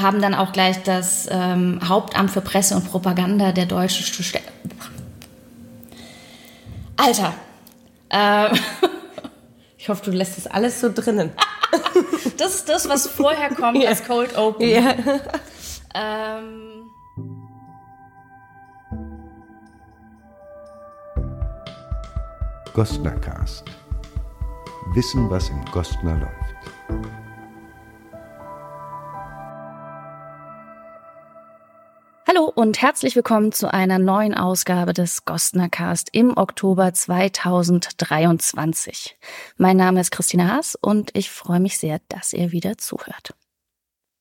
haben dann auch gleich das ähm, Hauptamt für Presse und Propaganda der deutschen Stu Alter. Äh, ich hoffe, du lässt das alles so drinnen. das ist das, was vorher kommt ja. als Cold Open. Ja. Ähm, Gostner Cast. Wissen, was im Gostner läuft. Und herzlich willkommen zu einer neuen Ausgabe des Gostner Cast im Oktober 2023. Mein Name ist Christina Haas und ich freue mich sehr, dass ihr wieder zuhört.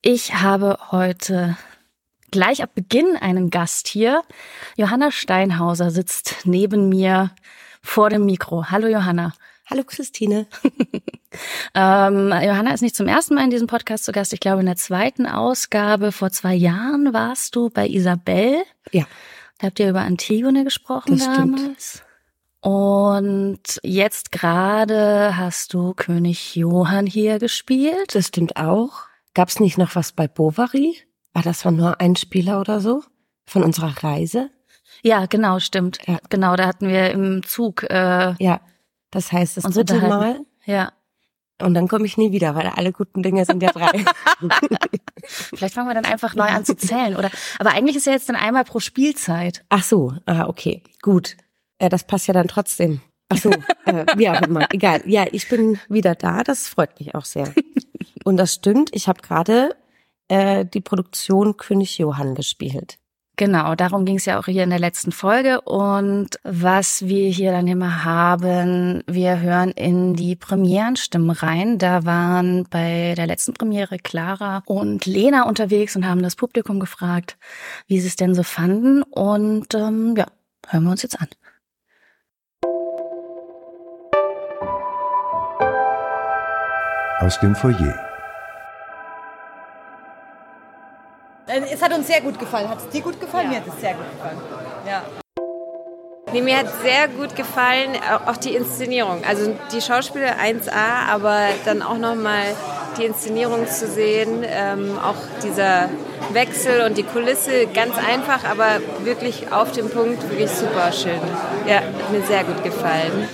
Ich habe heute gleich ab Beginn einen Gast hier. Johanna Steinhauser sitzt neben mir vor dem Mikro. Hallo Johanna. Hallo Christine. ähm, Johanna ist nicht zum ersten Mal in diesem Podcast zu Gast. Ich glaube, in der zweiten Ausgabe vor zwei Jahren warst du bei Isabel. Ja. Da habt ihr über Antigone gesprochen das damals. Stimmt. Und jetzt gerade hast du König Johann hier gespielt. Das stimmt auch. Gab's nicht noch was bei Bovary? War das nur ein Spieler oder so? Von unserer Reise? Ja, genau, stimmt. Ja. Genau, da hatten wir im Zug. Äh, ja, das heißt das dritte Mal. Ja. Und dann komme ich nie wieder, weil alle guten Dinge sind ja drei. Vielleicht fangen wir dann einfach neu an zu zählen, oder? Aber eigentlich ist ja jetzt dann einmal pro Spielzeit. Ach so, ah, okay, gut. Ja, das passt ja dann trotzdem. Ach so, äh, ja, mal, egal. Ja, ich bin wieder da. Das freut mich auch sehr. Und das stimmt. Ich habe gerade äh, die Produktion König Johann gespielt. Genau, darum ging es ja auch hier in der letzten Folge. Und was wir hier dann immer haben, wir hören in die Premierenstimmen rein. Da waren bei der letzten Premiere Clara und Lena unterwegs und haben das Publikum gefragt, wie sie es denn so fanden. Und ähm, ja, hören wir uns jetzt an. Aus dem Foyer. Es hat uns sehr gut gefallen. Hat es dir gut gefallen? Ja. Mir hat es sehr gut gefallen. Ja. Nee, mir hat sehr gut gefallen, auch die Inszenierung. Also die Schauspieler 1A, aber dann auch nochmal die Inszenierung zu sehen, ähm, auch dieser Wechsel und die Kulisse, ganz einfach, aber wirklich auf dem Punkt, wirklich super schön. Ja, hat mir sehr gut gefallen.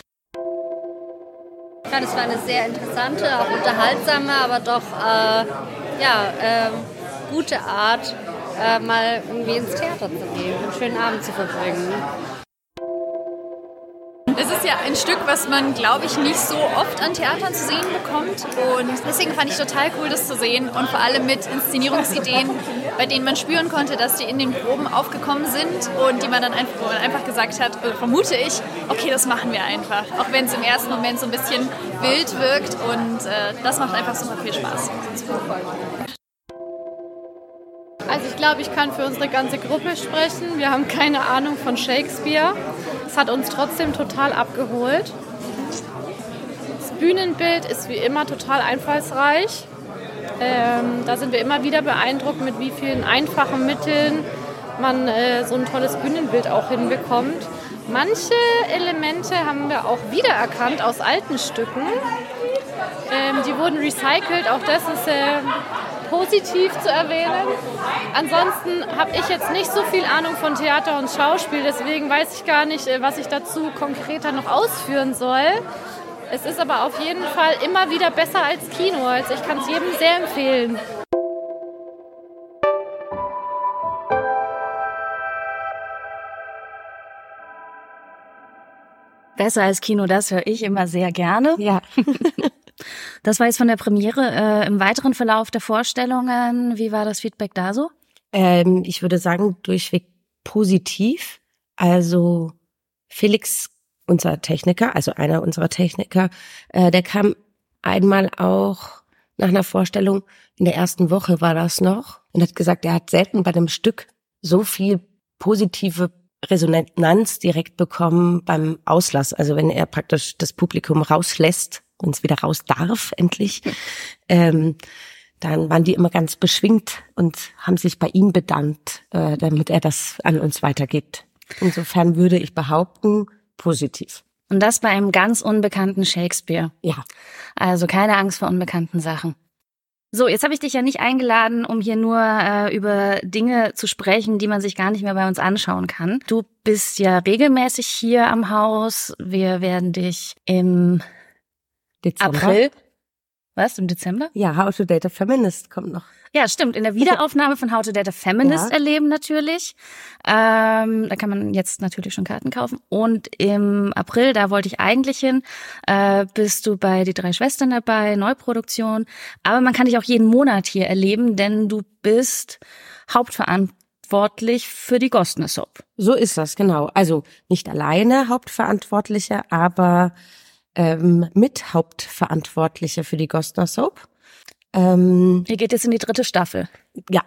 Ja, das war eine sehr interessante, auch unterhaltsame, aber doch äh, ja, äh, gute Art, äh, mal irgendwie ins Theater zu gehen, einen schönen Abend zu verbringen. Es ist ja ein Stück, was man, glaube ich, nicht so oft an Theatern zu sehen bekommt. Und deswegen fand ich total cool, das zu sehen. Und vor allem mit Inszenierungsideen, bei denen man spüren konnte, dass die in den Proben aufgekommen sind und die man dann einfach gesagt hat, äh, vermute ich, okay, das machen wir einfach. Auch wenn es im ersten Moment so ein bisschen wild wirkt. Und äh, das macht einfach super viel Spaß. Also ich glaube, ich kann für unsere ganze Gruppe sprechen. Wir haben keine Ahnung von Shakespeare. Es hat uns trotzdem total abgeholt. Das Bühnenbild ist wie immer total einfallsreich. Ähm, da sind wir immer wieder beeindruckt, mit wie vielen einfachen Mitteln man äh, so ein tolles Bühnenbild auch hinbekommt. Manche Elemente haben wir auch wiedererkannt aus alten Stücken. Ähm, die wurden recycelt, auch das ist äh, positiv zu erwähnen. Ansonsten habe ich jetzt nicht so viel Ahnung von Theater und Schauspiel, deswegen weiß ich gar nicht, äh, was ich dazu konkreter noch ausführen soll. Es ist aber auf jeden Fall immer wieder besser als Kino, also ich kann es jedem sehr empfehlen. Besser als Kino, das höre ich immer sehr gerne. Ja. Das war jetzt von der Premiere. Äh, Im weiteren Verlauf der Vorstellungen, wie war das Feedback da so? Ähm, ich würde sagen, durchweg positiv. Also Felix, unser Techniker, also einer unserer Techniker, äh, der kam einmal auch nach einer Vorstellung, in der ersten Woche war das noch, und hat gesagt, er hat selten bei dem Stück so viel positive Resonanz direkt bekommen beim Auslass. Also wenn er praktisch das Publikum rauslässt uns wieder raus darf, endlich, ähm, dann waren die immer ganz beschwingt und haben sich bei ihm bedankt, äh, damit er das an uns weitergibt. Insofern würde ich behaupten, positiv. Und das bei einem ganz unbekannten Shakespeare. Ja. Also keine Angst vor unbekannten Sachen. So, jetzt habe ich dich ja nicht eingeladen, um hier nur äh, über Dinge zu sprechen, die man sich gar nicht mehr bei uns anschauen kann. Du bist ja regelmäßig hier am Haus. Wir werden dich im Dezember. April. Was? Im Dezember? Ja, How to Date a Feminist kommt noch. Ja, stimmt. In der Wiederaufnahme von How to Date a Feminist Ja. erleben natürlich. Ähm, da kann man jetzt natürlich schon Karten kaufen. Und im April, da wollte ich eigentlich hin, äh, bist du bei Die drei Schwestern dabei, Neuproduktion. Aber man kann dich auch jeden Monat hier erleben, denn du bist hauptverantwortlich für die Gostner Soap. So ist das, genau. Also nicht alleine Hauptverantwortliche, aber ähm, mit Hauptverantwortliche für die Gostner Soap. Ähm, Ihr geht jetzt in die dritte Staffel. ja,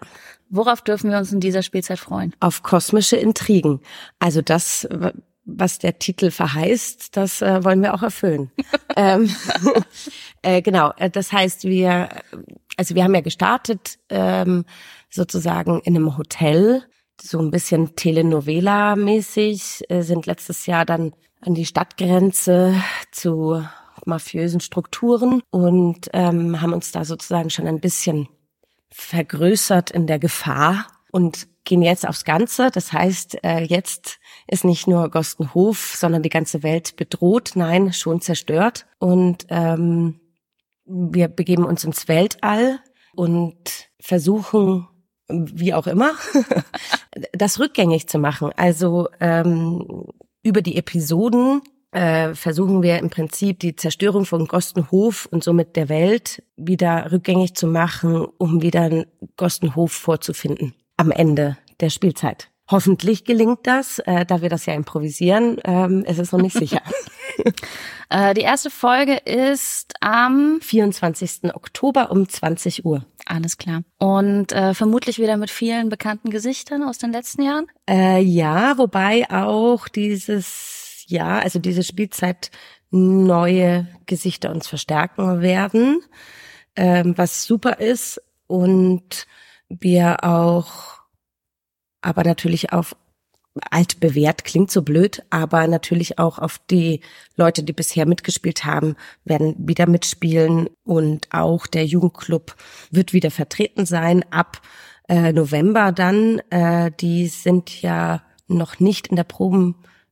Worauf dürfen wir uns in dieser Spielzeit freuen? auf kosmische Intrigen. Also das, was der Titel verheißt, das äh, wollen wir auch erfüllen. ähm, äh, genau, äh, das heißt, wir, also wir haben ja gestartet ähm, sozusagen in einem Hotel, so ein bisschen Telenovela-mäßig, äh, sind letztes Jahr dann an die Stadtgrenze zu mafiösen Strukturen und ähm, haben uns da sozusagen schon ein bisschen vergrößert in der Gefahr und gehen jetzt aufs Ganze. Das heißt, äh, jetzt ist nicht nur Gostenhof, sondern die ganze Welt bedroht, nein, schon zerstört. Und ähm, wir begeben uns ins Weltall und versuchen, wie auch immer, das rückgängig zu machen. Also ähm, über die Episoden äh, versuchen wir im Prinzip die Zerstörung von Gostenhof und somit der Welt wieder rückgängig zu machen, um wieder einen Gostenhof vorzufinden am Ende der Spielzeit. Hoffentlich gelingt das, äh, da wir das ja improvisieren. Ähm, es ist noch nicht sicher. Äh, die erste Folge ist am 24. Oktober um 20 Uhr. Alles klar. Und äh, vermutlich wieder mit vielen bekannten Gesichtern aus den letzten Jahren. Äh, ja, wobei auch dieses Jahr, also diese Spielzeit, neue Gesichter uns verstärken werden, ähm, was super ist und wir auch, aber natürlich auf altbewährt, klingt so blöd, aber natürlich auch auf die Leute, die bisher mitgespielt haben, werden wieder mitspielen und auch der Jugendclub wird wieder vertreten sein ab äh, November dann. Äh, die sind ja noch nicht in der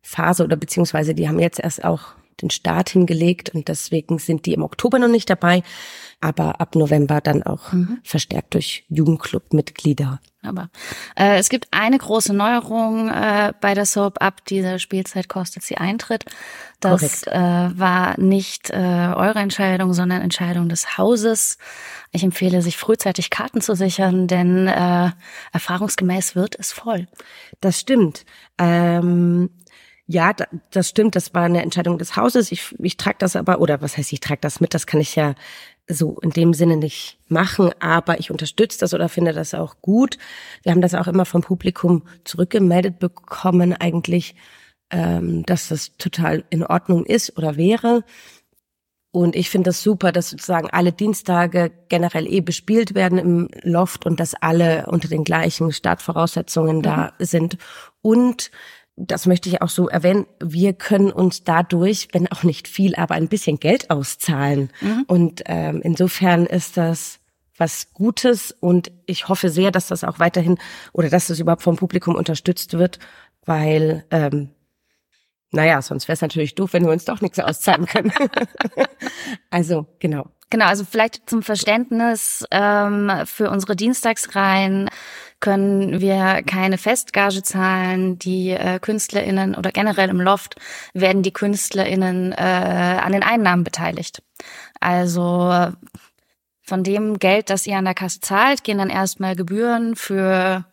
Probenphase oder beziehungsweise die haben jetzt erst auch den Start hingelegt und deswegen sind die im Oktober noch nicht dabei, aber ab November dann auch verstärkt durch Jugendclub-Mitglieder. Aber äh, es gibt eine große Neuerung äh, bei der Soap. Ab dieser Spielzeit kostet sie Eintritt. Das Korrekt. äh, war nicht äh, eure Entscheidung, sondern Entscheidung des Hauses. Ich empfehle, sich frühzeitig Karten zu sichern, denn äh, erfahrungsgemäß wird es voll. Das stimmt. Ähm, ja, da, das stimmt. Das war eine Entscheidung des Hauses. Ich, ich trage das aber, oder was heißt, ich trage das mit. Das kann ich ja so in dem Sinne nicht machen, aber ich unterstütze das oder finde das auch gut. Wir haben das auch immer vom Publikum zurückgemeldet bekommen, eigentlich, ähm, dass das total in Ordnung ist oder wäre. Und ich finde das super, dass sozusagen alle Dienstage generell eh bespielt werden im Loft und dass alle unter den gleichen Startvoraussetzungen da sind. Und das möchte ich auch so erwähnen, wir können uns dadurch, wenn auch nicht viel, aber ein bisschen Geld auszahlen. Und ähm, insofern ist das was Gutes und ich hoffe sehr, dass das auch weiterhin oder dass das überhaupt vom Publikum unterstützt wird, weil ähm, naja, sonst wäre es natürlich doof, wenn wir uns doch nichts auszahlen können. also, genau. Genau, also vielleicht zum Verständnis, ähm, für unsere Dienstagsreihen können wir keine Festgage zahlen. Die äh, KünstlerInnen oder generell im Loft werden die KünstlerInnen äh, an den Einnahmen beteiligt. Also von dem Geld, das ihr an der Kasse zahlt, gehen dann erstmal Gebühren für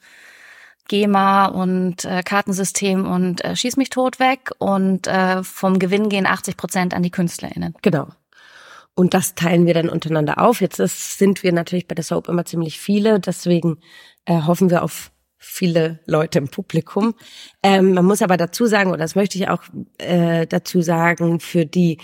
GEMA und äh, Kartensystem und äh, Schieß mich tot weg und äh, vom Gewinn gehen 80 Prozent an die KünstlerInnen. Genau. Und das teilen wir dann untereinander auf. Jetzt ist, sind wir natürlich bei der Soap immer ziemlich viele, deswegen äh, hoffen wir auf viele Leute im Publikum. Ähm, man muss aber dazu sagen, oder das möchte ich auch äh, dazu sagen, für die,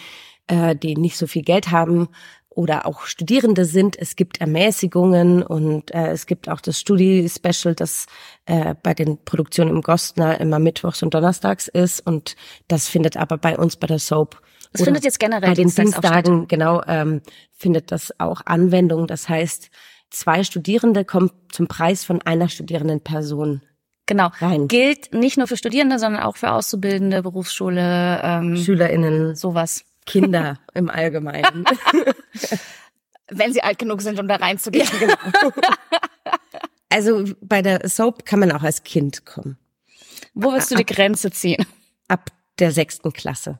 äh, die nicht so viel Geld haben oder auch Studierende sind, es gibt Ermäßigungen und äh, es gibt auch das Studi-Special, das äh, bei den Produktionen im Gostner immer mittwochs und donnerstags ist und das findet aber bei uns bei der Soap Oder findet jetzt generell bei den dienstags Dienstagen, genau, ähm, findet das auch Anwendung. Das heißt, zwei Studierende kommen zum Preis von einer studierenden Person Genau. rein. Gilt nicht nur für Studierende, sondern auch für Auszubildende, Berufsschule, ähm, SchülerInnen, sowas. Kinder im Allgemeinen. Wenn sie alt genug sind, um da reinzugehen. Also bei der Soap kann man auch als Kind kommen. Wo willst du die Grenze ziehen? Ab der sechsten Klasse.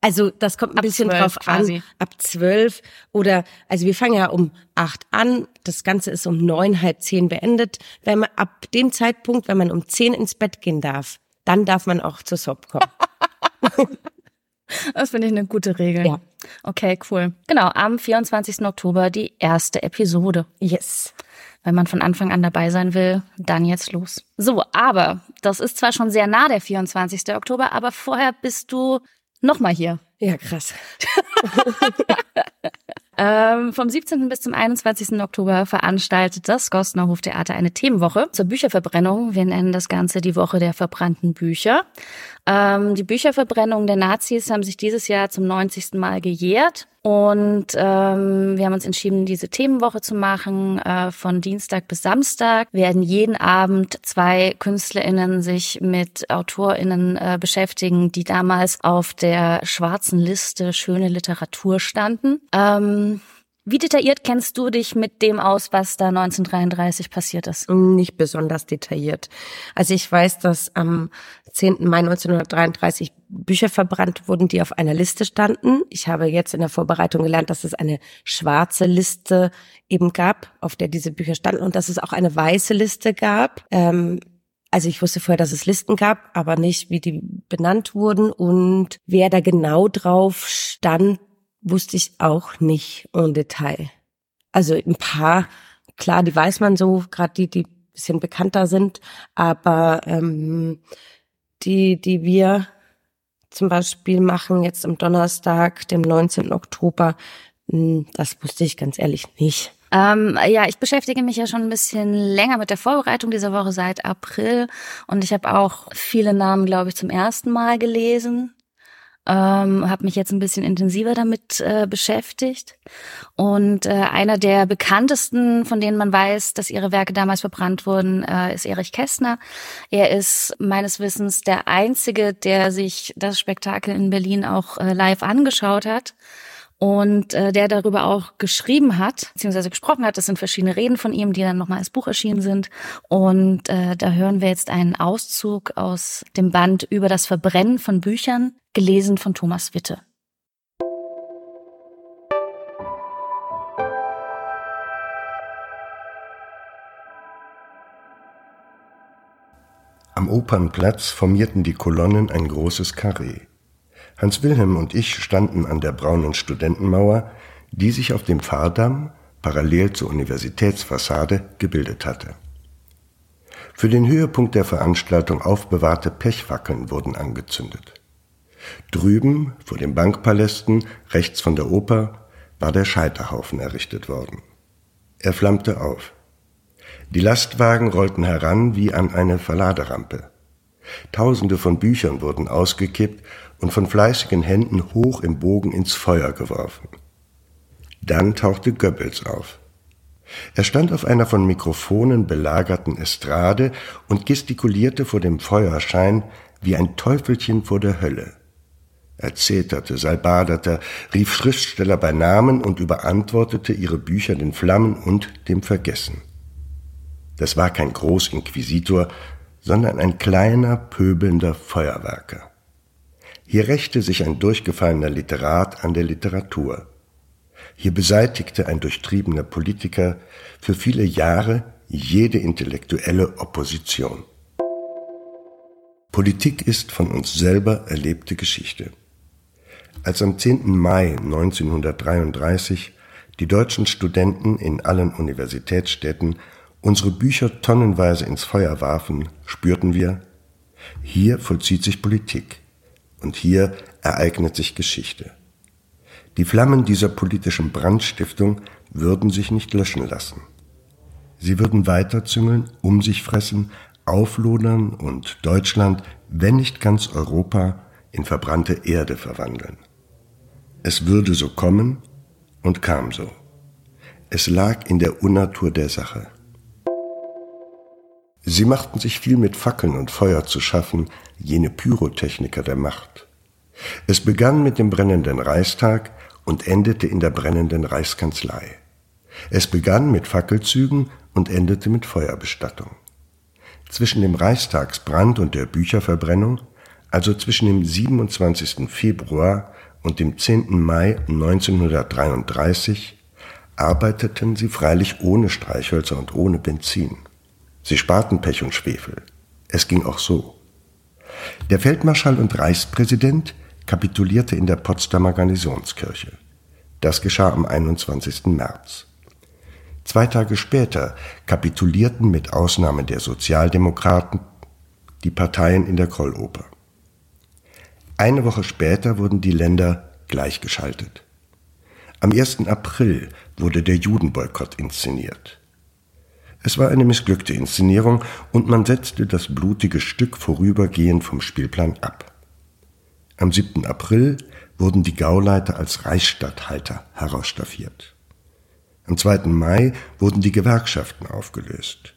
Also das kommt ein Ab bisschen 12 drauf quasi. an. Ab zwölf oder also wir fangen ja um acht an. Das Ganze ist um neun, halb zehn beendet. Wenn man ab dem Zeitpunkt, wenn man um zehn ins Bett gehen darf, dann darf man auch zur Soap kommen. Das finde ich eine gute Regel. Ja. Okay, cool. Genau, am 24. Oktober die erste Episode. yes. Wenn man von Anfang an dabei sein will, dann jetzt los. So, aber das ist zwar schon sehr nah der 24. Oktober, aber vorher bist du nochmal hier. Ja, krass. Ähm, vom 17. bis zum 21. Oktober veranstaltet das Gostner Hoftheater eine Themenwoche zur Bücherverbrennung. Wir nennen das Ganze die Woche der verbrannten Bücher. Ähm, die Bücherverbrennung der Nazis haben sich dieses Jahr zum 90. Mal gejährt. Und ähm, wir haben uns entschieden, diese Themenwoche zu machen. Äh, von Dienstag bis Samstag werden jeden Abend zwei KünstlerInnen sich mit AutorInnen äh, beschäftigen, die damals auf der schwarzen Liste schöne Literatur standen. Ähm, wie detailliert kennst du dich mit dem aus, was da 1933 passiert ist? Nicht besonders detailliert. Also ich weiß, dass am 10. Mai 1933 Bücher verbrannt wurden, die auf einer Liste standen. Ich habe jetzt in der Vorbereitung gelernt, dass es eine schwarze Liste eben gab, auf der diese Bücher standen und dass es auch eine weiße Liste gab. Ähm, also ich wusste vorher, dass es Listen gab, aber nicht, wie die benannt wurden und wer da genau drauf stand, wusste ich auch nicht im Detail. Also ein paar, klar, die weiß man so, gerade die, die bisschen bekannter sind, aber ähm, die, die wir zum Beispiel machen jetzt am Donnerstag, dem 19. Oktober, mh, das wusste ich ganz ehrlich nicht. Ähm, ja, ich beschäftige mich ja schon ein bisschen länger mit der Vorbereitung dieser Woche seit April und ich habe auch viele Namen, glaube ich, zum ersten Mal gelesen. Ähm, habe mich jetzt ein bisschen intensiver damit äh, beschäftigt. Und äh, einer der bekanntesten, von denen man weiß, dass ihre Werke damals verbrannt wurden, äh, ist Erich Kästner. Er ist meines Wissens der Einzige, der sich das Spektakel in Berlin auch äh, live angeschaut hat und äh, der darüber auch geschrieben hat, beziehungsweise gesprochen hat. Das sind verschiedene Reden von ihm, die dann nochmal als Buch erschienen sind. Und äh, da hören wir jetzt einen Auszug aus dem Band über das Verbrennen von Büchern, gelesen von Thomas Witte. Am Opernplatz formierten die Kolonnen ein großes Karree. Hans Wilhelm und ich standen an der braunen Studentenmauer, die sich auf dem Fahrdamm parallel zur Universitätsfassade gebildet hatte. Für den Höhepunkt der Veranstaltung aufbewahrte Pechfackeln wurden angezündet. Drüben, vor den Bankpalästen, rechts von der Oper, war der Scheiterhaufen errichtet worden. Er flammte auf. Die Lastwagen rollten heran wie an eine Verladerampe. Tausende von Büchern wurden ausgekippt und von fleißigen Händen hoch im Bogen ins Feuer geworfen. Dann tauchte Goebbels auf. Er stand auf einer von Mikrofonen belagerten Estrade und gestikulierte vor dem Feuerschein wie ein Teufelchen vor der Hölle. Er zeterte, salbaderte, rief Schriftsteller bei Namen und überantwortete ihre Bücher den Flammen und dem Vergessen. Das war kein Großinquisitor, sondern ein kleiner, pöbelnder Feuerwerker. Hier rächte sich ein durchgefallener Literat an der Literatur. Hier beseitigte ein durchtriebener Politiker für viele Jahre jede intellektuelle Opposition. Politik ist von uns selber erlebte Geschichte. Als am 10. Mai 1933 die deutschen Studenten in allen Universitätsstädten unsere Bücher tonnenweise ins Feuer warfen, spürten wir, hier vollzieht sich Politik und hier ereignet sich Geschichte. Die Flammen dieser politischen Brandstiftung würden sich nicht löschen lassen. Sie würden weiterzüngeln, um sich fressen, auflodern und Deutschland, wenn nicht ganz Europa, in verbrannte Erde verwandeln. Es würde so kommen und kam so. Es lag in der Unnatur der Sache. Sie machten sich viel mit Fackeln und Feuer zu schaffen, jene Pyrotechniker der Macht. Es begann mit dem brennenden Reichstag und endete in der brennenden Reichskanzlei. Es begann mit Fackelzügen und endete mit Feuerbestattung. Zwischen dem Reichstagsbrand und der Bücherverbrennung, also zwischen dem 27. Februar und dem 10. Mai 1933, arbeiteten sie freilich ohne Streichhölzer und ohne Benzin. Sie sparten Pech und Schwefel. Es ging auch so. Der Feldmarschall und Reichspräsident kapitulierte in der Potsdamer Garnisonskirche. Das geschah am 21. März. Zwei Tage später kapitulierten mit Ausnahme der Sozialdemokraten die Parteien in der Kolloper. Eine Woche später wurden die Länder gleichgeschaltet. Am 1. April wurde der Judenboykott inszeniert. Es war eine missglückte Inszenierung und man setzte das blutige Stück vorübergehend vom Spielplan ab. Am 7. April wurden die Gauleiter als Reichsstatthalter herausstaffiert. Am 2. Mai wurden die Gewerkschaften aufgelöst.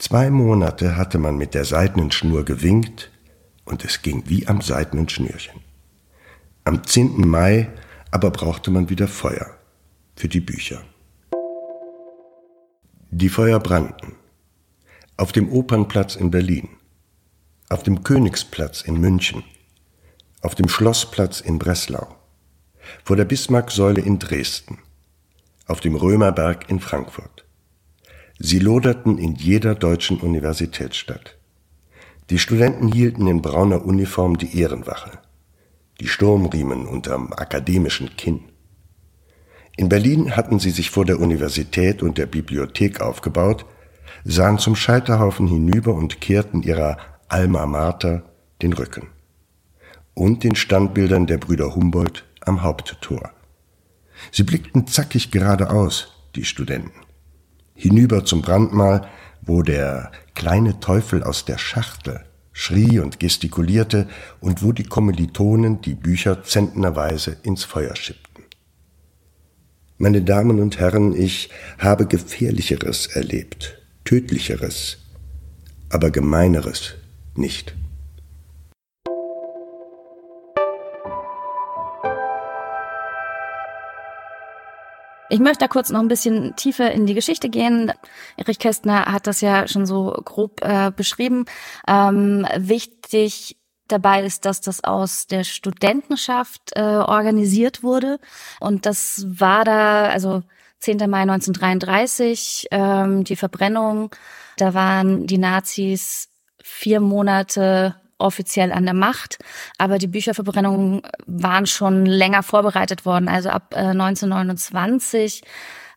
Zwei Monate hatte man mit der seidenen Schnur gewinkt und es ging wie am seidenen Schnürchen. Am 10. Mai aber brauchte man wieder Feuer für die Bücher. Die Feuer brannten. Auf dem Opernplatz in Berlin, auf dem Königsplatz in München, auf dem Schlossplatz in Breslau, vor der Bismarcksäule in Dresden, auf dem Römerberg in Frankfurt. Sie loderten in jeder deutschen Universitätsstadt. Die Studenten hielten in brauner Uniform die Ehrenwache, die Sturmriemen unterm akademischen Kinn. In Berlin hatten sie sich vor der Universität und der Bibliothek aufgebaut, sahen zum Scheiterhaufen hinüber und kehrten ihrer Alma Mater den Rücken. Und den Standbildern der Brüder Humboldt am Haupttor. Sie blickten zackig geradeaus, die Studenten. Hinüber zum Brandmal, wo der kleine Teufel aus der Schachtel schrie und gestikulierte und wo die Kommilitonen die Bücher zentnerweise ins Feuer schippten. Meine Damen und Herren, ich habe gefährlicheres erlebt, tödlicheres, aber gemeineres nicht. Ich möchte da kurz noch ein bisschen tiefer in die Geschichte gehen. Erich Kästner hat das ja schon so grob äh, beschrieben. Ähm, wichtig dabei ist, dass das aus der Studentenschaft äh, organisiert wurde. Und das war da, also 10. Mai 1933, ähm, die Verbrennung. Da waren die Nazis vier Monate offiziell an der Macht, aber die Bücherverbrennungen waren schon länger vorbereitet worden. Also ab äh, 1929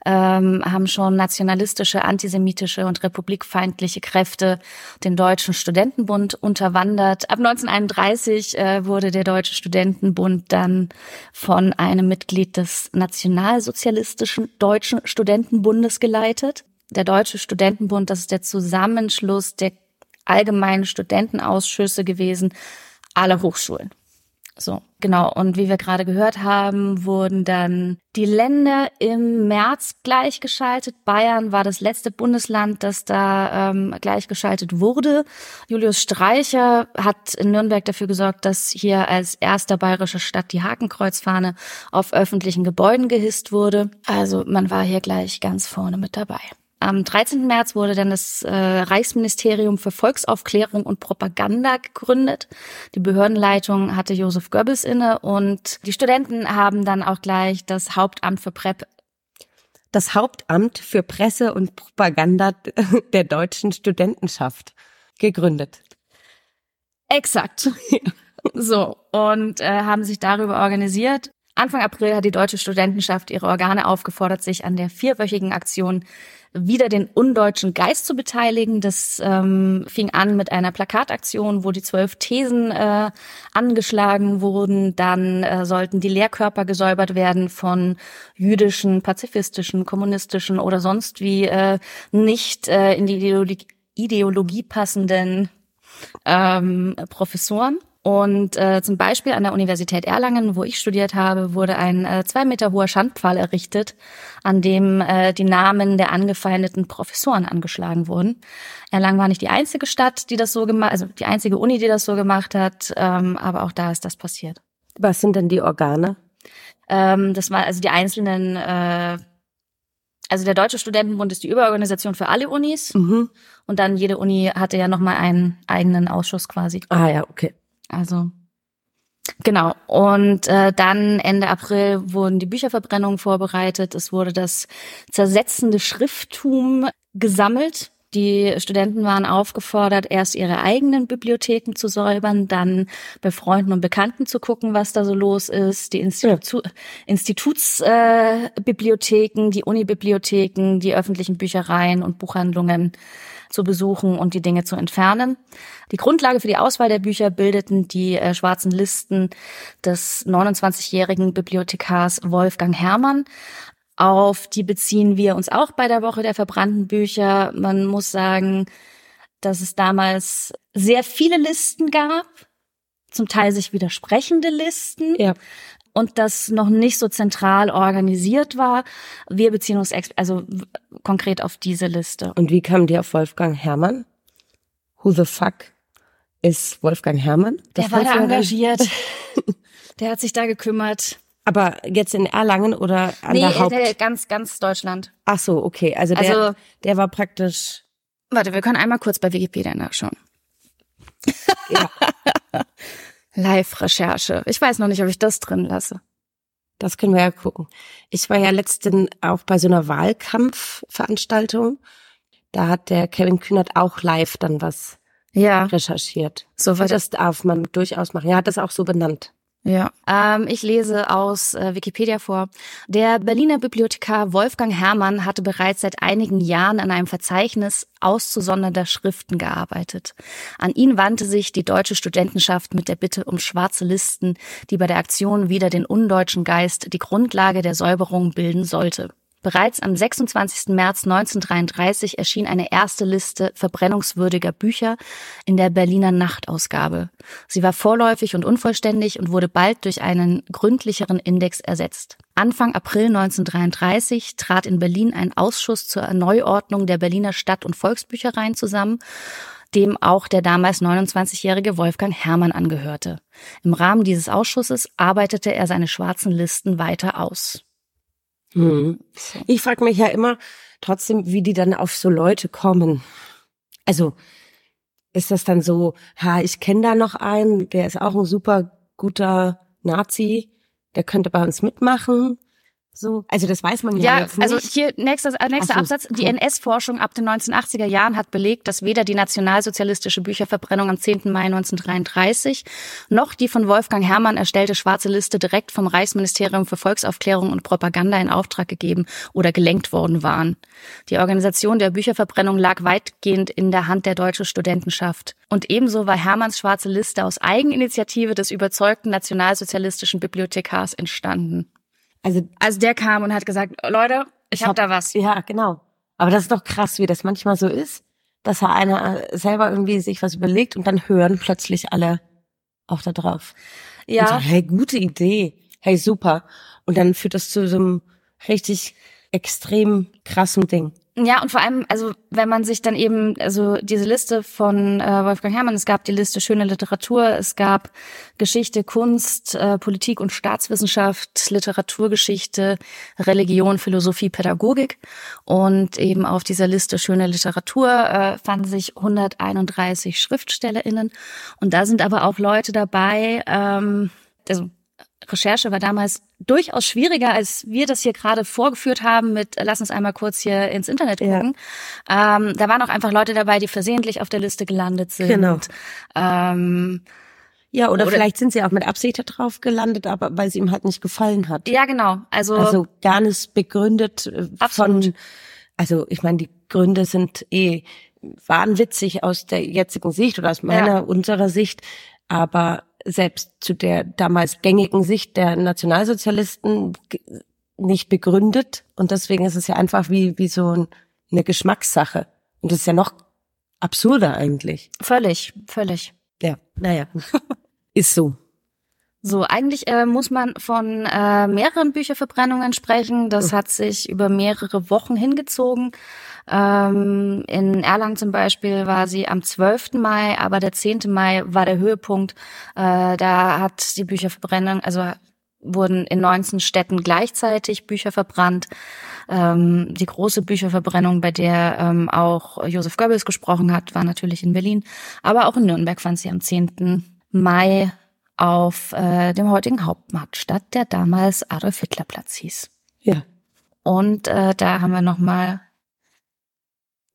ähm, haben schon nationalistische, antisemitische und republikfeindliche Kräfte den Deutschen Studentenbund unterwandert. Ab 1931 äh, wurde der Deutsche Studentenbund dann von einem Mitglied des nationalsozialistischen Deutschen Studentenbundes geleitet. Der Deutsche Studentenbund, das ist der Zusammenschluss der allgemeinen Studentenausschüsse gewesen, aller Hochschulen. So, genau. Und wie wir gerade gehört haben, wurden dann die Länder im März gleichgeschaltet. Bayern war das letzte Bundesland, das da ähm, gleichgeschaltet wurde. Julius Streicher hat in Nürnberg dafür gesorgt, dass hier als erster bayerische Stadt die Hakenkreuzfahne auf öffentlichen Gebäuden gehisst wurde. Also man war hier gleich ganz vorne mit dabei. Am 13. März wurde dann das äh, Reichsministerium für Volksaufklärung und Propaganda gegründet. Die Behördenleitung hatte Josef Goebbels inne und die Studenten haben dann auch gleich das Hauptamt für PrEP das Hauptamt für Presse und Propaganda der deutschen Studentenschaft gegründet. Exakt. So, und äh, haben sich darüber organisiert. Anfang April hat die deutsche Studentenschaft ihre Organe aufgefordert, sich an der vierwöchigen Aktion wieder den undeutschen Geist zu beteiligen. Das ähm, fing an mit einer Plakataktion, wo die zwölf Thesen äh, angeschlagen wurden. Dann äh, sollten die Lehrkörper gesäubert werden von jüdischen, pazifistischen, kommunistischen oder sonst wie äh, nicht äh, in die Ideologie, Ideologie passenden ähm, Professoren. Und äh, zum Beispiel an der Universität Erlangen, wo ich studiert habe, wurde ein äh, zwei Meter hoher Schandpfahl errichtet, an dem äh, die Namen der angefeindeten Professoren angeschlagen wurden. Erlangen war nicht die einzige Stadt, die das so gemacht, also die einzige Uni, die das so gemacht hat, ähm, aber auch da ist das passiert. Was sind denn die Organe? Ähm, das war also die einzelnen äh, also der Deutsche Studentenbund ist die Überorganisation für alle Unis Mhm. und dann jede Uni hatte ja nochmal einen eigenen Ausschuss quasi. Ah ja, okay. Also genau. Und äh, dann Ende April wurden die Bücherverbrennungen vorbereitet. Es wurde das zersetzende Schrifttum gesammelt. Die Studenten waren aufgefordert, erst ihre eigenen Bibliotheken zu säubern, dann bei Freunden und Bekannten zu gucken, was da so los ist, die Institu Institutsbibliotheken, äh, die Unibibliotheken, die öffentlichen Büchereien und Buchhandlungen zu besuchen und die Dinge zu entfernen. Die Grundlage für die Auswahl der Bücher bildeten die äh, schwarzen Listen des 29-jährigen Bibliothekars Wolfgang Herrmann. Auf die beziehen wir uns auch bei der Woche der verbrannten Bücher. Man muss sagen, dass es damals sehr viele Listen gab, zum Teil sich widersprechende Listen Ja. Und das noch nicht so zentral organisiert war. Wir beziehen uns also konkret auf diese Liste. Und wie kam die auf Wolfgang Herrmann? Who the fuck ist Wolfgang Herrmann? Das Der war da engagiert. Der hat sich da gekümmert. Aber jetzt in Erlangen oder an nee, der Haupt? der, ganz, ganz Deutschland. Ach so, okay. Also der, Also- der war praktisch. Warte, wir können einmal kurz bei Wikipedia nachschauen. Ja. Live-Recherche. Ich weiß noch nicht, ob ich das drin lasse. Das können wir ja gucken. Ich war ja letzten auch bei so einer Wahlkampfveranstaltung. Da hat der Kevin Kühnert auch live dann was Ja, recherchiert. so war Das darf man durchaus machen. Er hat das auch so benannt. Ja, ähm, ich lese aus äh, Wikipedia vor. Der Berliner Bibliothekar Wolfgang Herrmann hatte bereits seit einigen Jahren an einem Verzeichnis auszusondernder Schriften gearbeitet. An ihn wandte sich die deutsche Studentenschaft mit der Bitte um schwarze Listen, die bei der Aktion wieder den undeutschen Geist die Grundlage der Säuberung bilden sollte. Bereits am 26. März 1933 erschien eine erste Liste verbrennungswürdiger Bücher in der Berliner Nachtausgabe. Sie war vorläufig und unvollständig und wurde bald durch einen gründlicheren Index ersetzt. Anfang April 1933 trat in Berlin ein Ausschuss zur Erneuordnung der Berliner Stadt- und Volksbüchereien zusammen, dem auch der damals 29-jährige Wolfgang Herrmann angehörte. Im Rahmen dieses Ausschusses arbeitete er seine schwarzen Listen weiter aus. Mhm. Ich frage mich ja immer trotzdem, wie die dann auf so Leute kommen. Also ist das dann so, ha, ich kenne da noch einen, der ist auch ein super guter Nazi, der könnte bei uns mitmachen. So, also das weiß man ja, Ja, jetzt also nicht. hier nächster, äh, nächster so, Absatz. Die. NS-Forschung ab den 1980er Jahren hat belegt, dass weder die nationalsozialistische Bücherverbrennung am 10. Mai 1933 noch die von Wolfgang Herrmann erstellte schwarze Liste direkt vom Reichsministerium für Volksaufklärung und Propaganda in Auftrag gegeben oder gelenkt worden waren. Die Organisation der Bücherverbrennung lag weitgehend in der Hand der deutschen Studentenschaft. Und ebenso war Hermanns schwarze Liste aus Eigeninitiative des überzeugten nationalsozialistischen Bibliothekars entstanden. Also Also der kam und hat gesagt, Leute, ich, hab, hab- da was. ja, genau. Aber das ist doch krass, wie das manchmal so ist, dass da einer selber irgendwie sich was überlegt und dann hören plötzlich alle auch da drauf. Und Ja, sagen, hey, gute Idee. Hey, super. Und dann führt das zu so einem richtig extrem krassen Ding. Ja und vor allem, also wenn man sich dann eben, also diese Liste von äh, Wolfgang Herrmann, es gab die Liste schöne Literatur, es gab Geschichte, Kunst, äh, Politik und Staatswissenschaft, Literaturgeschichte, Religion, Philosophie, Pädagogik. Und eben auf dieser Liste schöne Literatur äh, fanden sich 131 SchriftstellerInnen. Und da sind aber auch Leute dabei, ähm, also Recherche war damals durchaus schwieriger, als wir das hier gerade vorgeführt haben mit, äh, lass uns einmal kurz hier ins Internet Ja. gucken. Ähm, da waren auch einfach Leute dabei, die versehentlich auf der Liste gelandet sind. Genau. Ähm, Ja, oder, Oder- vielleicht sind sie auch mit Absicht da drauf gelandet, aber weil sie ihm halt nicht gefallen hat. ja, genau. Also, Also gar nicht begründet äh, Absolut. von, also ich meine, die Gründe sind eh wahnwitzig aus der jetzigen Sicht oder aus meiner, unserer Sicht, aber selbst zu der damals gängigen Sicht der Nationalsozialisten nicht begründet und deswegen ist es ja einfach wie, wie so ein, eine Geschmackssache und das ist ja noch absurder eigentlich. völlig, völlig. Ja, naja. Ist so. So, eigentlich äh, muss man von äh, mehreren Bücherverbrennungen sprechen. Das hat sich über mehrere Wochen hingezogen. Ähm, in Erlangen zum Beispiel war sie am 12. Mai, aber der 10. Mai war der Höhepunkt. Äh, da hat die Bücherverbrennung, also wurden in 19 Städten gleichzeitig Bücher verbrannt. Ähm, die große Bücherverbrennung, bei der ähm, auch Josef Goebbels gesprochen hat, war natürlich in Berlin. Aber auch in Nürnberg fand sie am 10. Mai auf äh, dem heutigen Hauptmarkt statt, der damals Adolf Hitler Platz hieß. Ja. Und äh, da haben wir nochmal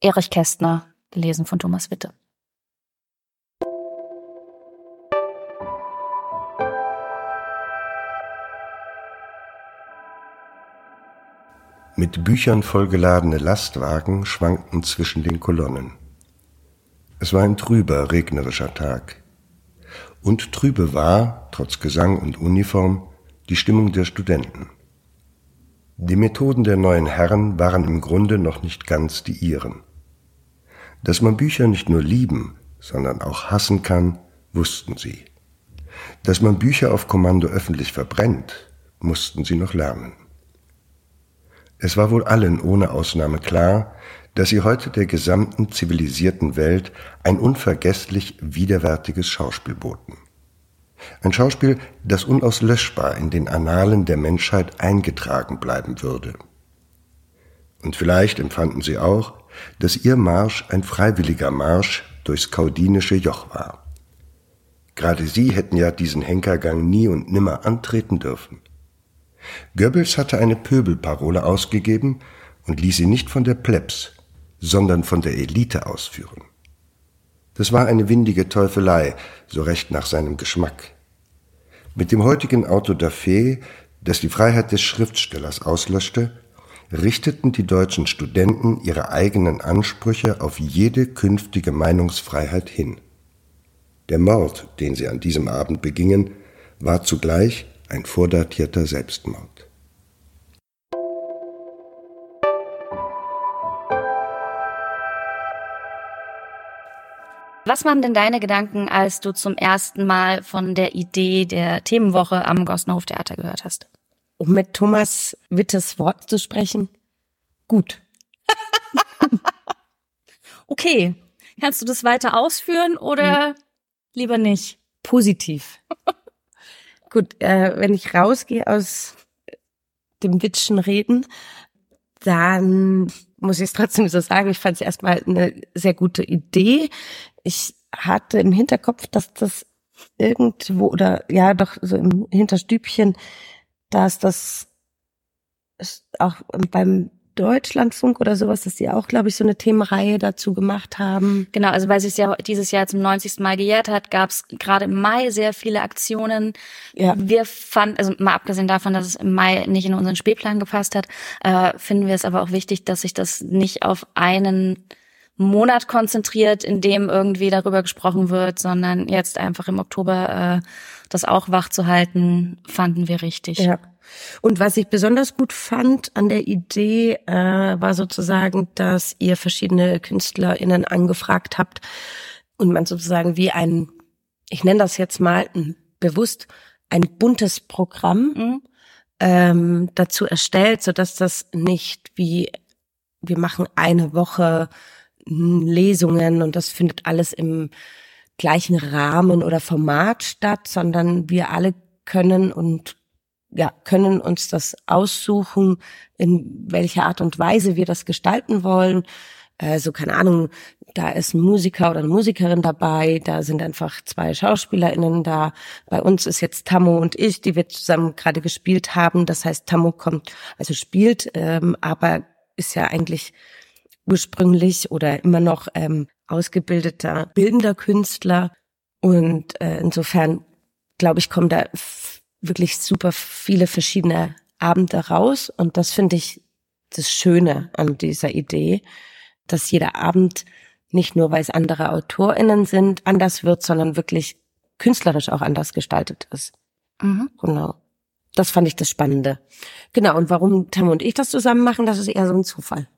Erich Kästner gelesen von Thomas Witte. Mit Büchern vollgeladene Lastwagen schwankten zwischen den Kolonnen. Es war ein trüber, regnerischer Tag. Und trübe war, trotz Gesang und Uniform, die Stimmung der Studenten. Die Methoden der neuen Herren waren im Grunde noch nicht ganz die ihren. Dass man Bücher nicht nur lieben, sondern auch hassen kann, wussten sie. Dass man Bücher auf Kommando öffentlich verbrennt, mussten sie noch lernen. Es war wohl allen ohne Ausnahme klar, dass sie heute der gesamten zivilisierten Welt ein unvergesslich widerwärtiges Schauspiel boten. Ein Schauspiel, das unauslöschbar in den Annalen der Menschheit eingetragen bleiben würde. Und vielleicht empfanden sie auch, dass ihr Marsch ein freiwilliger Marsch durchs kaudinische Joch war. Gerade sie hätten ja diesen Henkergang nie und nimmer antreten dürfen. Goebbels hatte eine Pöbelparole ausgegeben und ließ sie nicht von der Plebs, sondern von der Elite ausführen. Das war eine windige Teufelei, so recht nach seinem Geschmack. Mit dem heutigen Auto da Fe, das die Freiheit des Schriftstellers auslöschte, richteten die deutschen Studenten ihre eigenen Ansprüche auf jede künftige Meinungsfreiheit hin. Der Mord, den sie an diesem Abend begingen, war zugleich ein vordatierter Selbstmord. Was waren denn deine Gedanken, als du zum ersten Mal von der Idee der Themenwoche am Gossenhof Theater gehört hast? Um mit Thomas Wittes Wort zu sprechen, gut. okay. Kannst du das weiter ausführen oder hm. lieber nicht? Positiv. gut, äh, wenn ich rausgehe aus dem Witschen Reden, dann muss ich es trotzdem so sagen, ich fand es erstmal eine sehr gute Idee. Ich hatte im Hinterkopf, dass das irgendwo oder ja doch so im Hinterstübchen, dass das auch beim Deutschlandfunk oder sowas, dass die auch, glaube ich, so eine Themenreihe dazu gemacht haben. Genau, also weil es ja dieses Jahr zum 90. Mal gejährt hat, gab es gerade im Mai sehr viele Aktionen. Ja. Wir fanden, also mal abgesehen davon, dass es im Mai nicht in unseren Spielplan gepasst hat, äh, finden wir es aber auch wichtig, dass sich das nicht auf einen Monat konzentriert, in dem irgendwie darüber gesprochen wird, sondern jetzt einfach im Oktober äh, das auch wach zu halten, fanden wir richtig. Ja. Und was ich besonders gut fand an der Idee, äh, war sozusagen, dass ihr verschiedene KünstlerInnen angefragt habt und man sozusagen wie ein, ich nenne das jetzt mal ein, bewusst, ein buntes Programm mhm. ähm, dazu erstellt, so dass das nicht wie wir machen eine Woche Lesungen und das findet alles im gleichen Rahmen oder Format statt, sondern wir alle können und ja, können uns das aussuchen, in welcher Art und Weise wir das gestalten wollen. Also keine Ahnung, da ist ein Musiker oder eine Musikerin dabei, da sind einfach zwei SchauspielerInnen da. Bei uns ist jetzt Tammo und ich, die wir zusammen gerade gespielt haben. Das heißt, Tammo kommt, also spielt, ähm, aber ist ja eigentlich ursprünglich oder immer noch ähm, ausgebildeter bildender Künstler. Und äh, insofern, glaube ich, kommen da wirklich super viele verschiedene Abende raus. Und das finde ich das Schöne an dieser Idee, dass jeder Abend nicht nur, weil es andere AutorInnen sind, anders wird, sondern wirklich künstlerisch auch anders gestaltet ist. Mhm. Genau. Das fand ich das Spannende. Genau. Und warum Tam und ich das zusammen machen, das ist eher so ein Zufall.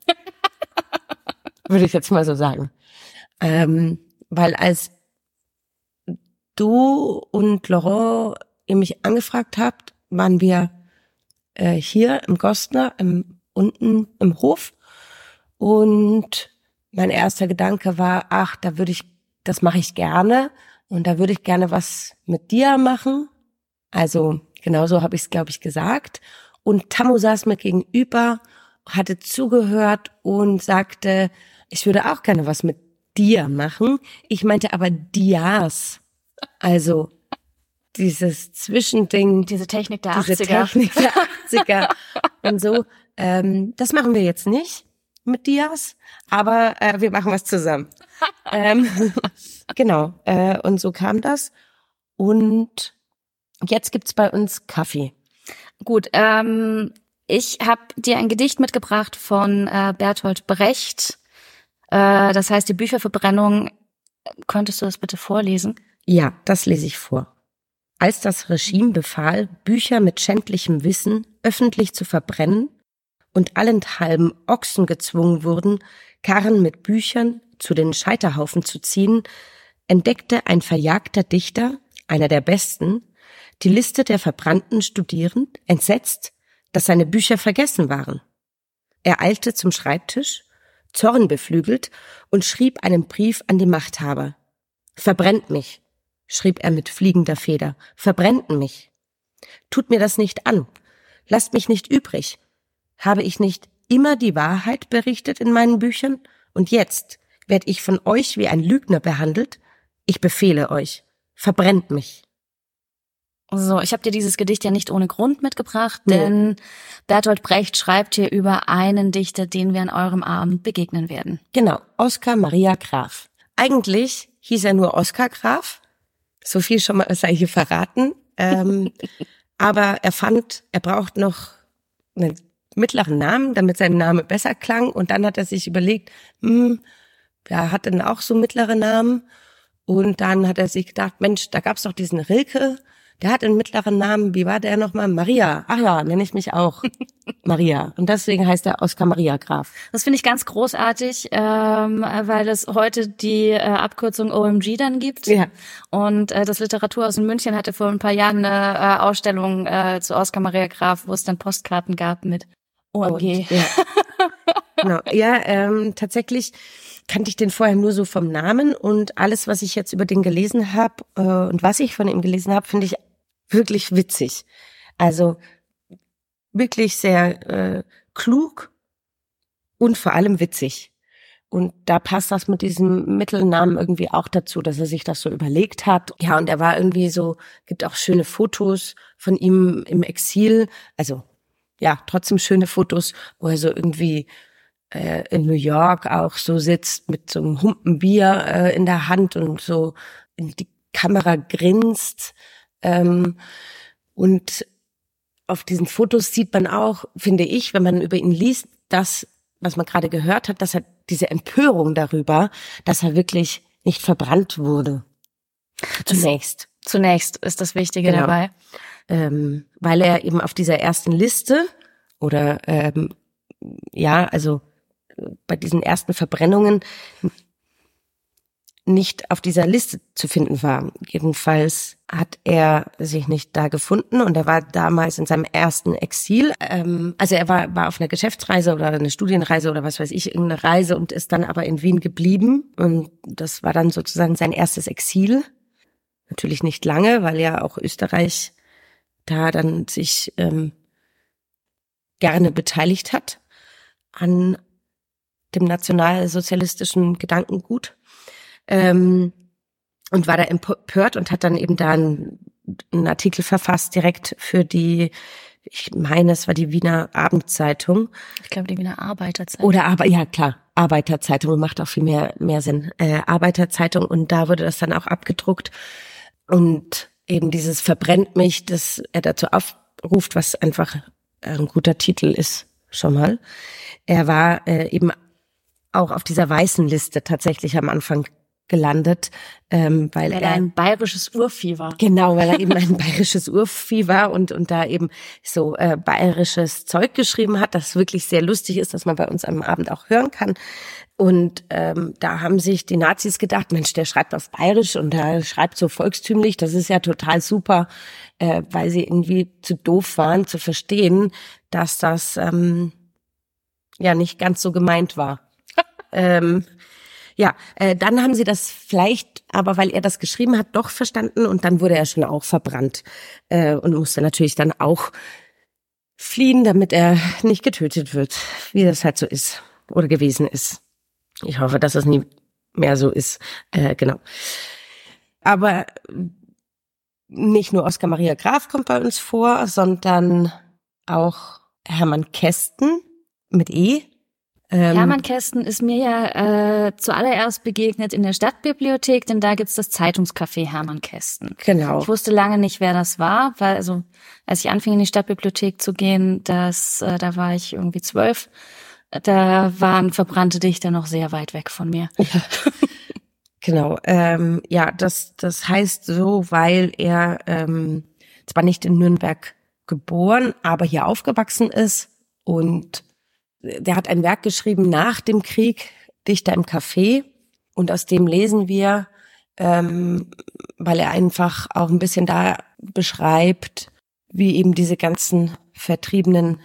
Würde ich jetzt mal so sagen. Ähm, weil als du und Laurent ihr mich angefragt habt, waren wir äh, hier im Gostner, im, unten im Hof. Und mein erster Gedanke war, ach, da würde ich, das mache ich gerne. Und da würde ich gerne was mit dir machen. Also genauso habe ich es, glaube ich, gesagt. Und Tammo saß mir gegenüber, hatte zugehört und sagte, ich würde auch gerne was mit dir machen. Ich meinte aber Dias. Also dieses Zwischending. Diese Technik der diese 80er. Technik der 80er und so. Ähm, das machen wir jetzt nicht mit Dias, aber äh, wir machen was zusammen. ähm, genau. Äh, und so kam das. Und jetzt gibt's bei uns Kaffee. Gut, ähm, ich habe dir ein Gedicht mitgebracht von äh, Bertolt Brecht. Äh, das heißt die Bücherverbrennung. Könntest du das bitte vorlesen? Ja, das lese ich vor. Als das Regime befahl, Bücher mit schändlichem Wissen öffentlich zu verbrennen und allenthalben Ochsen gezwungen wurden, Karren mit Büchern zu den Scheiterhaufen zu ziehen, entdeckte ein verjagter Dichter, einer der besten, die Liste der Verbrannten studierend, entsetzt, dass seine Bücher vergessen waren. Er eilte zum Schreibtisch, zornbeflügelt, und schrieb einen Brief an die Machthaber. Verbrennt mich, schrieb er mit fliegender Feder, verbrennt mich. Tut mir das nicht an, lasst mich nicht übrig. Habe ich nicht immer die Wahrheit berichtet in meinen Büchern? Und jetzt werde ich von euch wie ein Lügner behandelt? Ich befehle euch, verbrennt mich. So, ich habe dir dieses Gedicht ja nicht ohne Grund mitgebracht, Nee. denn Bertolt Brecht schreibt hier über einen Dichter, den wir an eurem Abend begegnen werden. Genau, Oskar Maria Graf. Eigentlich hieß er nur Oskar Graf. So viel schon mal sei hier verraten. Ähm, aber er fand, er braucht noch einen mittleren Namen, damit sein Name besser klang. Und dann hat er sich überlegt, hm, wer hat denn auch so mittlere Namen? Und dann hat er sich gedacht, Mensch, da gab's doch diesen Rilke, der hat einen mittleren Namen. Wie war der nochmal? Maria. Ach ja, nenne ich mich auch. Maria. Und deswegen heißt er Oskar Maria Graf. Das finde ich ganz großartig, ähm, weil es heute die äh, Abkürzung OMG dann gibt. Ja. Und äh, das Literaturhaus in München hatte vor ein paar Jahren eine äh, Ausstellung äh, zu Oskar Maria Graf, wo es dann Postkarten gab mit OMG. Und, ja. genau. Ja, ähm, tatsächlich kannte ich den vorher nur so vom Namen und alles, was ich jetzt über den gelesen habe äh, und was ich von ihm gelesen habe, finde ich wirklich witzig. Also wirklich sehr äh, klug und vor allem witzig. Und da passt das mit diesem Mittelnamen irgendwie auch dazu, dass er sich das so überlegt hat. Ja, und er war irgendwie so, gibt auch schöne Fotos von ihm im Exil. Also ja, trotzdem schöne Fotos, wo er so irgendwie äh, in New York auch so sitzt mit so einem Humpen Bier äh, in der Hand und so in die Kamera grinst. Ähm, und auf diesen Fotos sieht man auch, finde ich, wenn man über ihn liest, das, was man gerade gehört hat, dass er diese Empörung darüber, dass er wirklich nicht verbrannt wurde. Zunächst. Zunächst ist das Wichtige Genau. dabei. Ähm, weil er eben auf dieser ersten Liste oder ähm, ja, also äh, bei diesen ersten Verbrennungen nicht auf dieser Liste zu finden war. Jedenfalls hat er sich nicht da gefunden und er war damals in seinem ersten Exil. Ähm, also er war, war auf einer Geschäftsreise oder eine Studienreise oder was weiß ich, irgendeine Reise und ist dann aber in Wien geblieben. Und das war dann sozusagen sein erstes Exil. Natürlich nicht lange, weil ja auch Österreich da dann sich ähm, gerne beteiligt hat an dem nationalsozialistischen Gedankengut ähm, und war da empört und hat dann eben da einen, einen Artikel verfasst direkt für die, ich meine, es war die Wiener Abendzeitung Ich glaube, die Wiener Arbeiterzeit. oder aber ja klar Arbeiterzeitung macht auch viel mehr mehr Sinn äh, Arbeiterzeitung und da wurde das dann auch abgedruckt und eben dieses verbrennt mich, das er dazu aufruft, was einfach ein guter Titel ist schon mal. Er war äh, eben auch auf dieser weißen Liste tatsächlich am Anfang gelandet, ähm, weil, Weil er ein bayerisches Urvieh war. Genau, weil er eben ein bayerisches Urvieh war und, und da eben so äh, bayerisches Zeug geschrieben hat, das wirklich sehr lustig ist, dass man bei uns am Abend auch hören kann. Und ähm, da haben sich die Nazis gedacht, Mensch, der schreibt auf Bayerisch und der schreibt so volkstümlich, das ist ja total super, äh, weil sie irgendwie zu doof waren zu verstehen, dass das ähm, ja nicht ganz so gemeint war. ähm, ja, äh, dann haben sie das vielleicht, aber weil er das geschrieben hat, doch verstanden und dann wurde er schon auch verbrannt äh, und musste natürlich dann auch fliehen, damit er nicht getötet wird, wie das halt so ist oder gewesen ist. Ich hoffe, dass es nie mehr so ist. Äh, genau. Aber nicht nur Oskar Maria Graf kommt bei uns vor, sondern auch Hermann Kästen mit E. Ähm, Hermann Kästen ist mir ja äh, zuallererst begegnet in der Stadtbibliothek, denn da gibt's das Zeitungscafé Hermann Kästen. Genau. Ich wusste lange nicht, wer das war, weil also als ich anfing in die Stadtbibliothek zu gehen, das, äh, da war ich irgendwie zwölf, da waren verbrannte Dichter noch sehr weit weg von mir. Genau, ähm, ja, das, das heißt so, weil er ähm, zwar nicht in Nürnberg geboren, aber hier aufgewachsen ist und der hat ein Werk geschrieben nach dem Krieg, Dichter im Café und aus dem lesen wir, ähm, weil er einfach auch ein bisschen da beschreibt, wie eben diese ganzen vertriebenen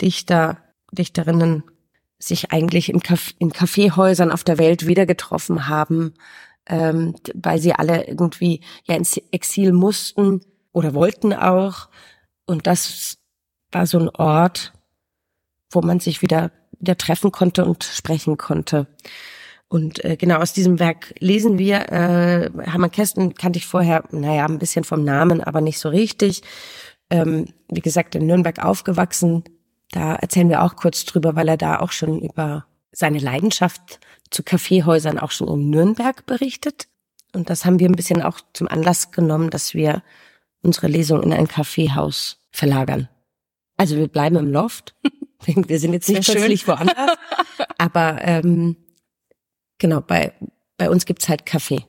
Dichter, Dichterinnen sich eigentlich im Caf in Kaffeehäusern auf der Welt wieder getroffen haben, ähm, weil sie alle irgendwie ja ins Exil mussten oder wollten auch. Und das war so ein Ort, wo man sich wieder, wieder treffen konnte und sprechen konnte. Und äh, genau aus diesem Werk lesen wir, äh, Hermann Kästen kannte ich vorher, naja, ein bisschen vom Namen, aber nicht so richtig. Ähm, wie gesagt, in Nürnberg aufgewachsen, da erzählen wir auch kurz drüber, weil er da auch schon über seine Leidenschaft zu Kaffeehäusern auch schon in Nürnberg berichtet. Und das haben wir ein bisschen auch zum Anlass genommen, dass wir unsere Lesung in ein Kaffeehaus verlagern. Also wir bleiben im Loft. Wir sind jetzt nicht Sehr schön. plötzlich woanders. Aber ähm, genau, bei, bei uns gibt's halt Kaffee.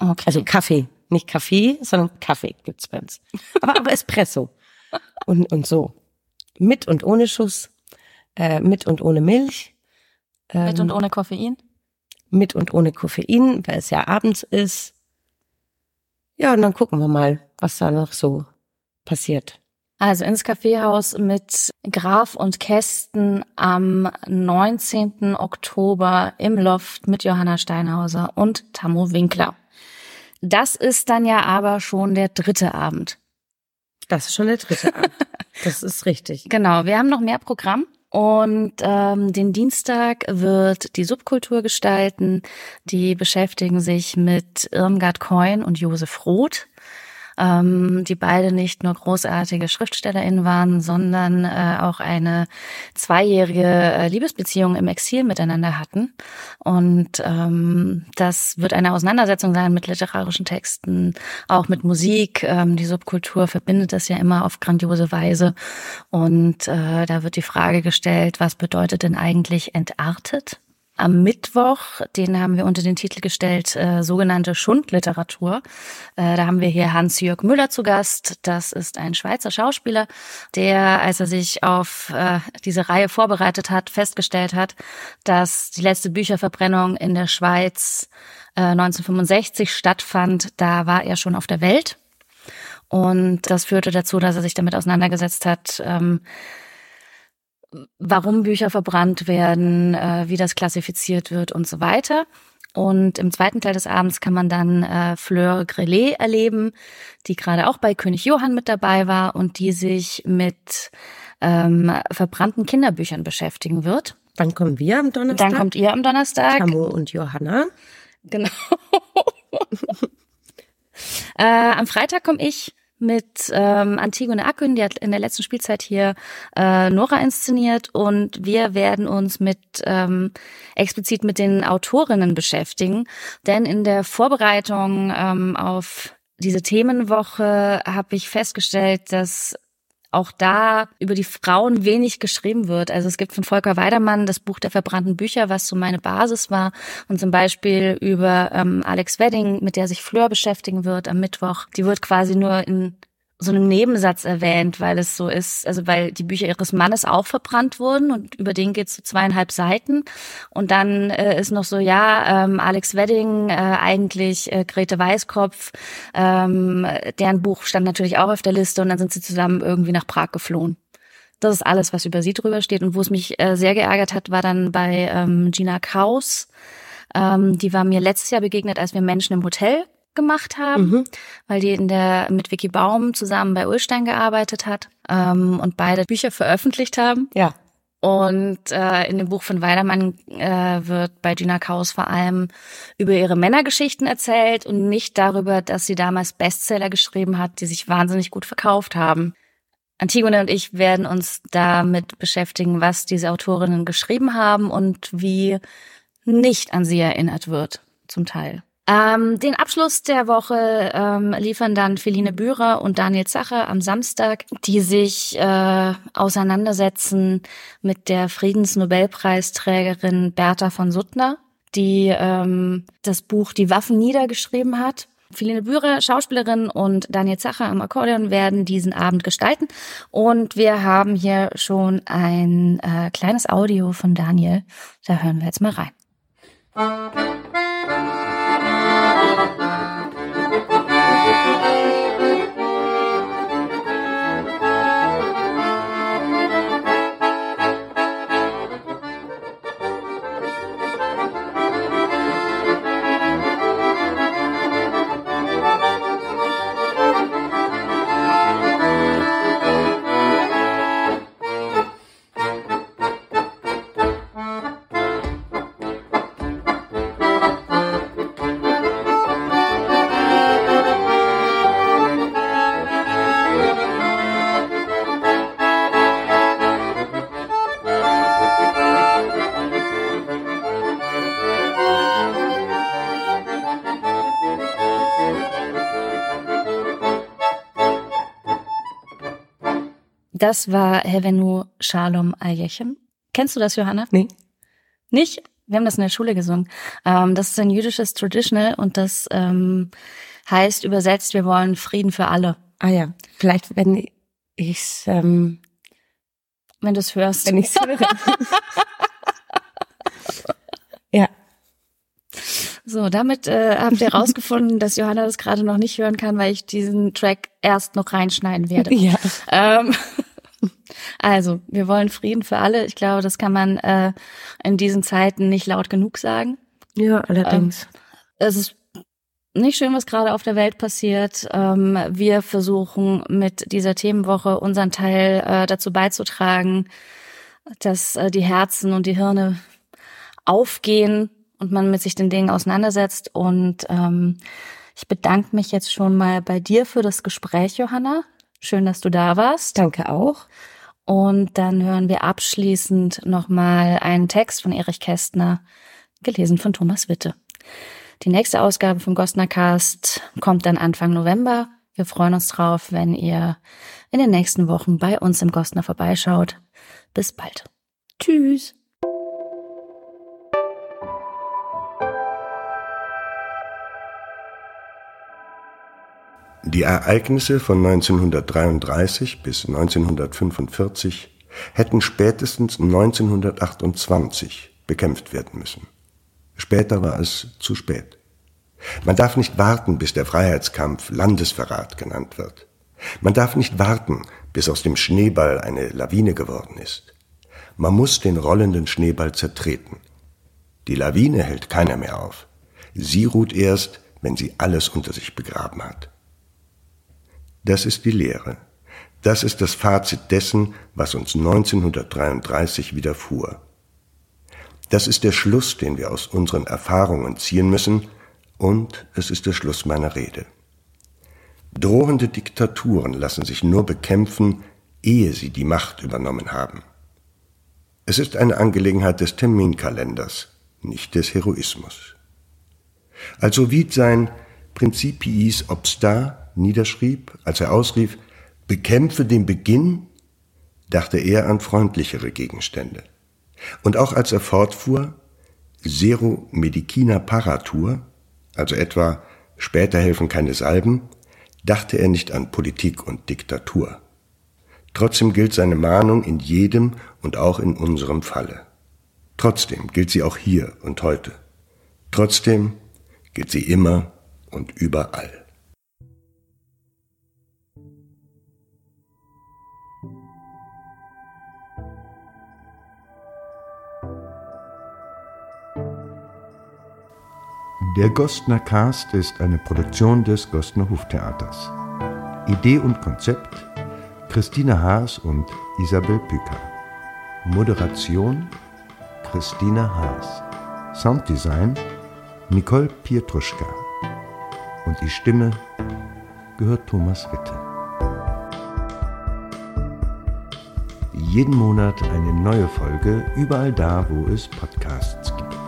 Okay. Also Kaffee. Nicht Kaffee, sondern Kaffee gibt's bei uns. Aber, aber Espresso. Und, und so. Mit und ohne Schuss. Äh, mit und ohne Milch. Ähm, mit und ohne Koffein? mit und ohne Koffein, weil es ja abends ist. Ja, und dann gucken wir mal, was da noch so passiert. Also ins Kaffeehaus mit Graf und Kästen am 19. Oktober im Loft mit Johanna Steinhauser und Tammo Winkler. Das ist dann ja aber schon der dritte Abend. Das ist schon der dritte Abend. Das ist richtig. Genau, wir haben noch mehr Programm. Und ähm, den Dienstag wird die Subkultur gestalten. Die beschäftigen sich mit Irmgard Coin und Josef Roth, ähm, die beide nicht nur großartige SchriftstellerInnen waren, sondern äh, auch eine zweijährige äh, Liebesbeziehung im Exil miteinander hatten. Und ähm, das wird eine Auseinandersetzung sein mit literarischen Texten, auch mit Musik. Ähm, die Subkultur verbindet das ja immer auf grandiose Weise. Und äh, da wird die Frage gestellt, was bedeutet denn eigentlich entartet? Am Mittwoch, den haben wir unter den Titel gestellt, äh, sogenannte Schundliteratur. Äh, da haben wir hier Hans-Jörg Müller zu Gast. Das ist ein Schweizer Schauspieler, der, als er sich auf äh, diese Reihe vorbereitet hat, festgestellt hat, dass die letzte Bücherverbrennung in der Schweiz äh, 1965 stattfand. Da war er schon auf der Welt. Und das führte dazu, dass er sich damit auseinandergesetzt hat, ähm, warum Bücher verbrannt werden, äh, wie das klassifiziert wird und so weiter. Und im zweiten Teil des Abends kann man dann äh, Fleur Grelet erleben, die gerade auch bei König Johann mit dabei war und die sich mit ähm, verbrannten Kinderbüchern beschäftigen wird. Dann kommen wir am Donnerstag. Dann kommt ihr am Donnerstag. Tammo und Johanna. Genau. äh, am Freitag komme ich mit ähm, Antigone Akün, die hat in der letzten Spielzeit hier äh, Nora inszeniert und wir werden uns mit ähm, explizit mit den Autorinnen beschäftigen, denn in der Vorbereitung ähm, auf diese Themenwoche habe ich festgestellt, dass auch da über die Frauen wenig geschrieben wird. Also es gibt von Volker Weidermann das Buch der verbrannten Bücher, was so meine Basis war. Und zum Beispiel über ähm, Alex Wedding, mit der sich Fleur beschäftigen wird am Mittwoch. Die wird quasi nur in so einem Nebensatz erwähnt, weil es so ist, also weil die Bücher ihres Mannes auch verbrannt wurden und über den geht es so zweieinhalb Seiten. Und dann äh, ist noch so, ja, ähm, Alex Wedding, äh, eigentlich äh, Grete Weißkopf, ähm, deren Buch stand natürlich auch auf der Liste und dann sind sie zusammen irgendwie nach Prag geflohen. Das ist alles, was über sie drüber steht. Und wo es mich äh, sehr geärgert hat, war dann bei ähm, Gina Kraus. Ähm, die war mir letztes Jahr begegnet, als wir Menschen im Hotel gemacht haben, mhm. weil die in der mit Vicky Baum zusammen bei Ulstein gearbeitet hat ähm, und beide Bücher veröffentlicht haben. Ja. Und äh, in dem Buch von Weidermann äh, wird bei Gina Kaus vor allem über ihre Männergeschichten erzählt und nicht darüber, dass sie damals Bestseller geschrieben hat, die sich wahnsinnig gut verkauft haben. Antigone und ich werden uns damit beschäftigen, was diese Autorinnen geschrieben haben und wie nicht an sie erinnert wird, zum Teil. Ähm, den Abschluss der Woche ähm, liefern dann Feline Bührer und Daniel Zacher am Samstag, die sich äh, auseinandersetzen mit der Friedensnobelpreisträgerin Bertha von Suttner, die ähm, das Buch Die Waffen niedergeschrieben hat. Feline Bührer, Schauspielerin und Daniel Zacher am Akkordeon werden diesen Abend gestalten. Und wir haben hier schon ein äh, kleines Audio von Daniel. Da hören wir jetzt mal rein. Thank you. Das war Hevenu Shalom Ayechem. Kennst du das, Johanna? Nee. Nicht? Wir haben das in der Schule gesungen. Ähm, das ist ein jüdisches Traditional und das ähm, heißt übersetzt, wir wollen Frieden für alle. Ah ja, vielleicht wenn ich's, ähm, wenn du es hörst. Wenn ich's höre. ja. So, damit äh, habt ihr rausgefunden, dass Johanna das gerade noch nicht hören kann, weil ich diesen Track erst noch reinschneiden werde. Ja. Ähm, also, wir wollen Frieden für alle. Ich glaube, das kann man äh, in diesen Zeiten nicht laut genug sagen. Ja, allerdings. Ähm, es ist nicht schön, was gerade auf der Welt passiert. Ähm, wir versuchen mit dieser Themenwoche unseren Teil äh, dazu beizutragen, dass äh, die Herzen und die Hirne aufgehen und man mit sich den Dingen auseinandersetzt. Und ähm, ich bedanke mich jetzt schon mal bei dir für das Gespräch, Johanna. Schön, dass du da warst. Danke auch. Und dann hören wir abschließend nochmal einen Text von Erich Kästner, gelesen von Thomas Witte. Die nächste Ausgabe vom Gostner Cast kommt dann Anfang November. Wir freuen uns drauf, wenn ihr in den nächsten Wochen bei uns im Gostner vorbeischaut. Bis bald. Tschüss. Die Ereignisse von 1933 bis 1945 hätten spätestens 1928 bekämpft werden müssen. Später war es zu spät. Man darf nicht warten, bis der Freiheitskampf Landesverrat genannt wird. Man darf nicht warten, bis aus dem Schneeball eine Lawine geworden ist. Man muss den rollenden Schneeball zertreten. Die Lawine hält keiner mehr auf. Sie ruht erst, wenn sie alles unter sich begraben hat. Das ist die Lehre. Das ist das Fazit dessen, was uns 1933 widerfuhr. Das ist der Schluss, den wir aus unseren Erfahrungen ziehen müssen, und es ist der Schluss meiner Rede. Drohende Diktaturen lassen sich nur bekämpfen, ehe sie die Macht übernommen haben. Es ist eine Angelegenheit des Terminkalenders, nicht des Heroismus. Also wie sein Principiis obsta niederschrieb, als er ausrief, Bekämpfe den Beginn, dachte er an freundlichere Gegenstände. Und auch als er fortfuhr, Zero Medicina Paratur, also etwa später helfen keine Salben, dachte er nicht an Politik und Diktatur. Trotzdem gilt seine Mahnung in jedem und auch in unserem Falle. Trotzdem gilt sie auch hier und heute. Trotzdem gilt sie immer und überall. Der Gostner Cast ist eine Produktion des Gostner Hoftheaters. Idee und Konzept Christine Haas und Isabel Püker. Moderation Christine Haas. Sounddesign Nicole Pietruschka. Und die Stimme gehört Thomas Witte. Jeden Monat eine neue Folge, überall da, wo es Podcasts gibt.